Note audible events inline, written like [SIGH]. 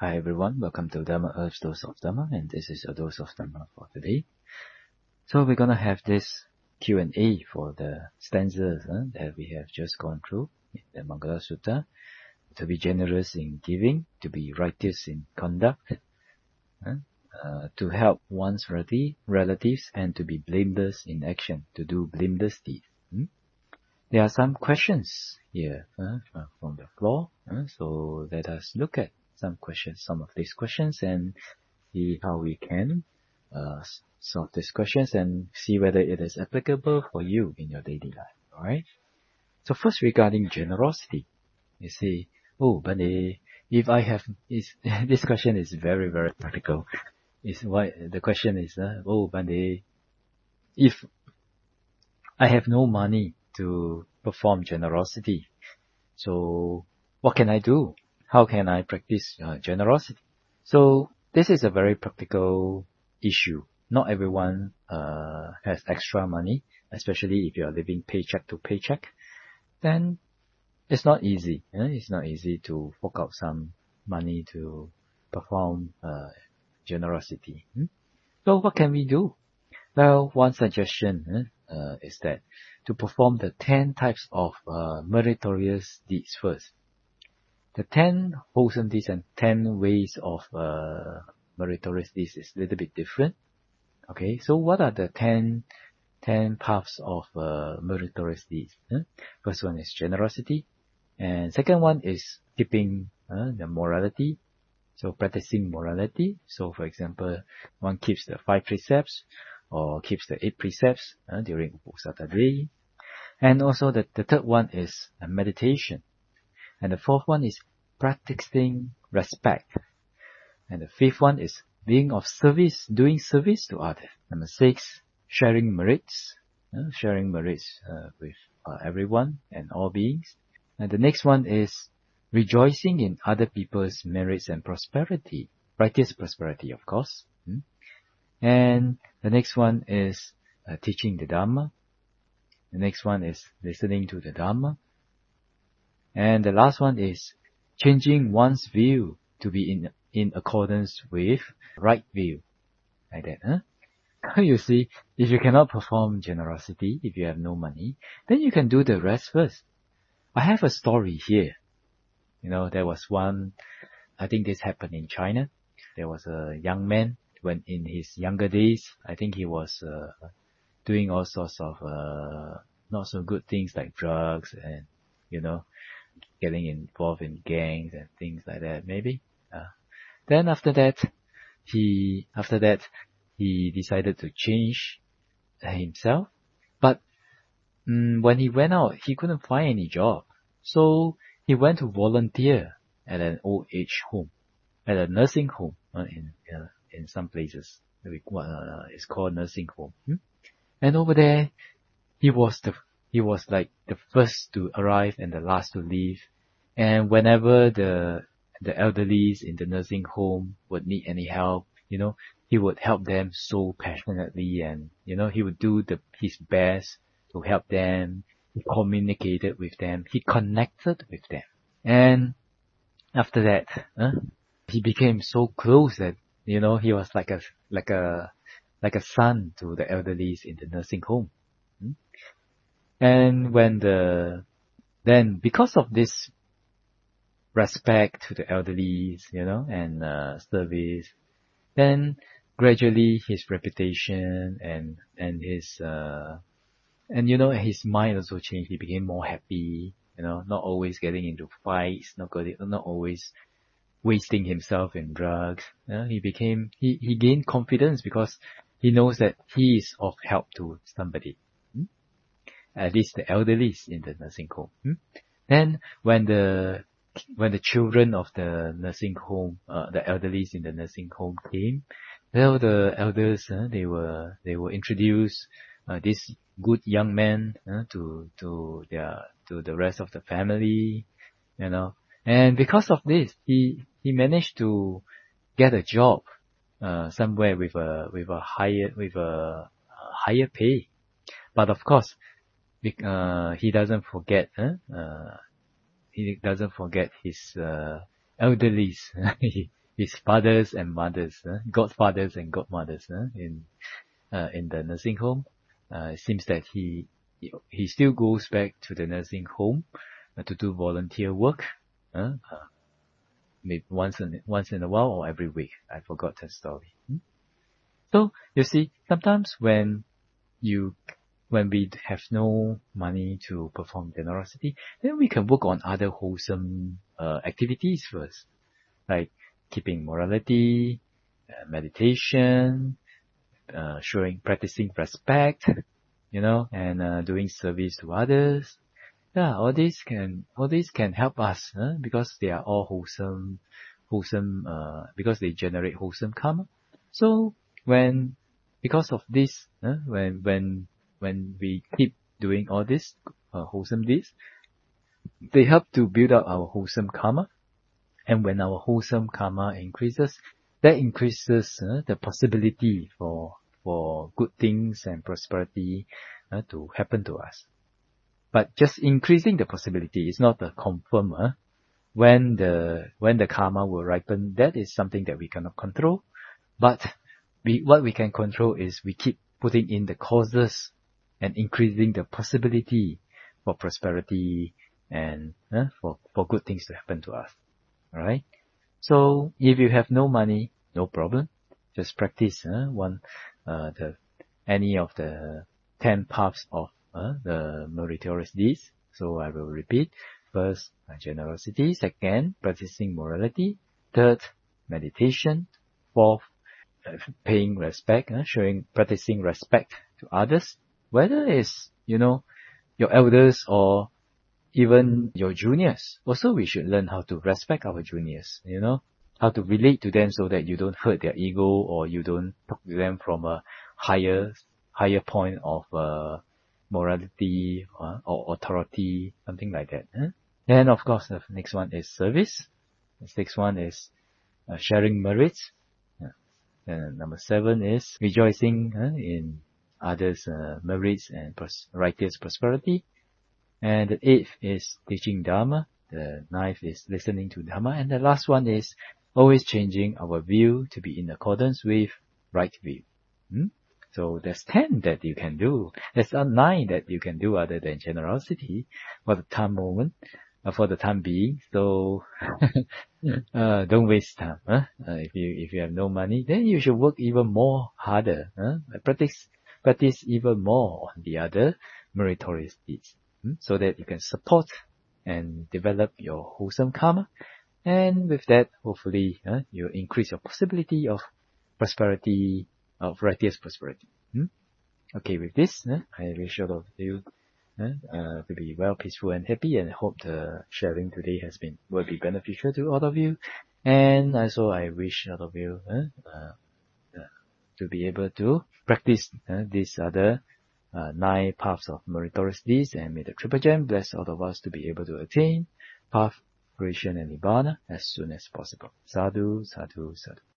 Hi everyone, welcome to Dharma Earth's Dose of Dharma, and this is a dose of Dharma for today. So we're gonna have this Q&A for the stanzas huh, that we have just gone through in the Mangala Sutta. To be generous in giving, to be righteous in conduct, [LAUGHS] huh, uh, to help one's relatives, and to be blameless in action, to do blameless deeds. Hmm? There are some questions here uh, from the floor, so let us look at some questions, some of these questions and see how we can uh, solve these questions and see whether it is applicable for you in your daily life. Alright? So first regarding generosity, you see, oh, but if I have, is, [LAUGHS] this question is very, very practical. Is why the question is, uh, oh, but if I have no money to perform generosity, so what can I do? How can I practice uh, generosity? So this is a very practical issue. Not everyone uh, has extra money, especially if you are living paycheck to paycheck. Then it's not easy. You know? It's not easy to fork out some money to perform uh, generosity. Hmm? So what can we do? Well, one suggestion uh, is that to perform the 10 types of uh, meritorious deeds first the 10 wholesome deeds and 10 ways of uh, meritorious deeds is a little bit different. Okay, so what are the 10, 10 paths of uh, meritorious deeds? Huh? First one is generosity, and second one is keeping uh, the morality. So practicing morality. So for example, one keeps the five precepts or keeps the eight precepts uh, during Uposatha day. And also the, the third one is meditation. And the fourth one is practicing respect. And the fifth one is being of service, doing service to others. Number six, sharing merits, uh, sharing merits uh, with uh, everyone and all beings. And the next one is rejoicing in other people's merits and prosperity, righteous prosperity, of course. Hmm? And the next one is uh, teaching the Dharma. The next one is listening to the Dharma. And the last one is changing one's view to be in, in accordance with right view. Like that, huh? [LAUGHS] You see, if you cannot perform generosity, if you have no money, then you can do the rest first. I have a story here. You know, there was one, I think this happened in China. There was a young man when in his younger days, I think he was uh, doing all sorts of uh, not so good things like drugs and, you know, getting involved in gangs and things like that, maybe. Uh, then after that, he, after that, he decided to change himself. But um, when he went out, he couldn't find any job. So he went to volunteer at an old age home, at a nursing home uh, in uh, in some places. It's called nursing home. Hmm? And over there, he was the he was like the first to arrive and the last to leave. And whenever the the elderlies in the nursing home would need any help, you know, he would help them so passionately and, you know, he would do the, his best to help them. He communicated with them. He connected with them. And after that, uh, he became so close that, you know, he was like a, like a, like a son to the elderlies in the nursing home. And when the, then because of this respect to the elderly, you know, and uh, service, then gradually his reputation and, and his, uh, and you know, his mind also changed. He became more happy, you know, not always getting into fights, not getting, not always wasting himself in drugs. You know, he became, he, he gained confidence because he knows that he is of help to somebody at least the elderly in the nursing home. Hmm? Then when the when the children of the nursing home, uh, the elderly in the nursing home came, well, the elders uh, they were they were introduced uh, this good young man uh, to to their to the rest of the family, you know. And because of this, he he managed to get a job uh, somewhere with a with a higher with a, a higher pay. But of course, uh, he doesn't forget, huh? uh, he doesn't forget his uh, elderlies. [LAUGHS] his fathers and mothers, uh, godfathers and godmothers uh, in uh, in the nursing home. Uh, it seems that he he still goes back to the nursing home uh, to do volunteer work. Uh, uh, maybe once in once in a while or every week. I forgot the story. Hmm? So you see, sometimes when you when we have no money to perform generosity, then we can work on other wholesome uh, activities first, like keeping morality, uh, meditation, uh, showing, practicing respect, you know, and uh, doing service to others. Yeah, all these can all these can help us huh? because they are all wholesome, wholesome uh, because they generate wholesome karma. So when because of this, when when when we keep doing all this uh, wholesome deeds, they help to build up our wholesome karma. And when our wholesome karma increases, that increases uh, the possibility for for good things and prosperity uh, to happen to us. But just increasing the possibility is not a confirm. Uh, when the when the karma will ripen, that is something that we cannot control. But we what we can control is we keep putting in the causes and increasing the possibility for prosperity and uh, for, for good things to happen to us. Alright? So if you have no money, no problem. Just practice uh, one uh, the any of the ten paths of uh, the meritorious deeds. So I will repeat. First, generosity. Second, practicing morality. Third, meditation. Fourth, paying respect, uh, showing, practicing respect to others whether it's, you know, your elders or even your juniors. Also, we should learn how to respect our juniors, you know, how to relate to them so that you don't hurt their ego or you don't talk to them from a higher, higher point of, uh, morality uh, or authority, something like that. Huh? Then, of course, the next one is service. The next one is uh, sharing merits. Yeah. And number seven is rejoicing in others' uh, merits and pros- righteous prosperity. And the eighth is teaching Dharma. The ninth is listening to Dharma. And the last one is always changing our view to be in accordance with right view. Hmm? So there's 10 that you can do. There's 9 that you can do other than generosity for the time moment, uh, for the time being. So, [LAUGHS] uh, don't waste time. Huh? Uh, if you, if you have no money, then you should work even more harder. Huh? Practice practice even more on the other meritorious deeds hmm? so that you can support and develop your wholesome karma. And with that, hopefully, uh, you increase your possibility of prosperity, of righteous prosperity. Hmm? Okay, with this, uh, I wish all of you uh, to be well, peaceful, and happy, and hope the sharing today has been will be beneficial to all of you. And also, I wish all of you uh, to be able to practice uh, these other uh, nine paths of meritorious deeds and may the triple gem bless all of us to be able to attain path, fruition and nibbana as soon as possible. Sadhu, sadhu, sadhu.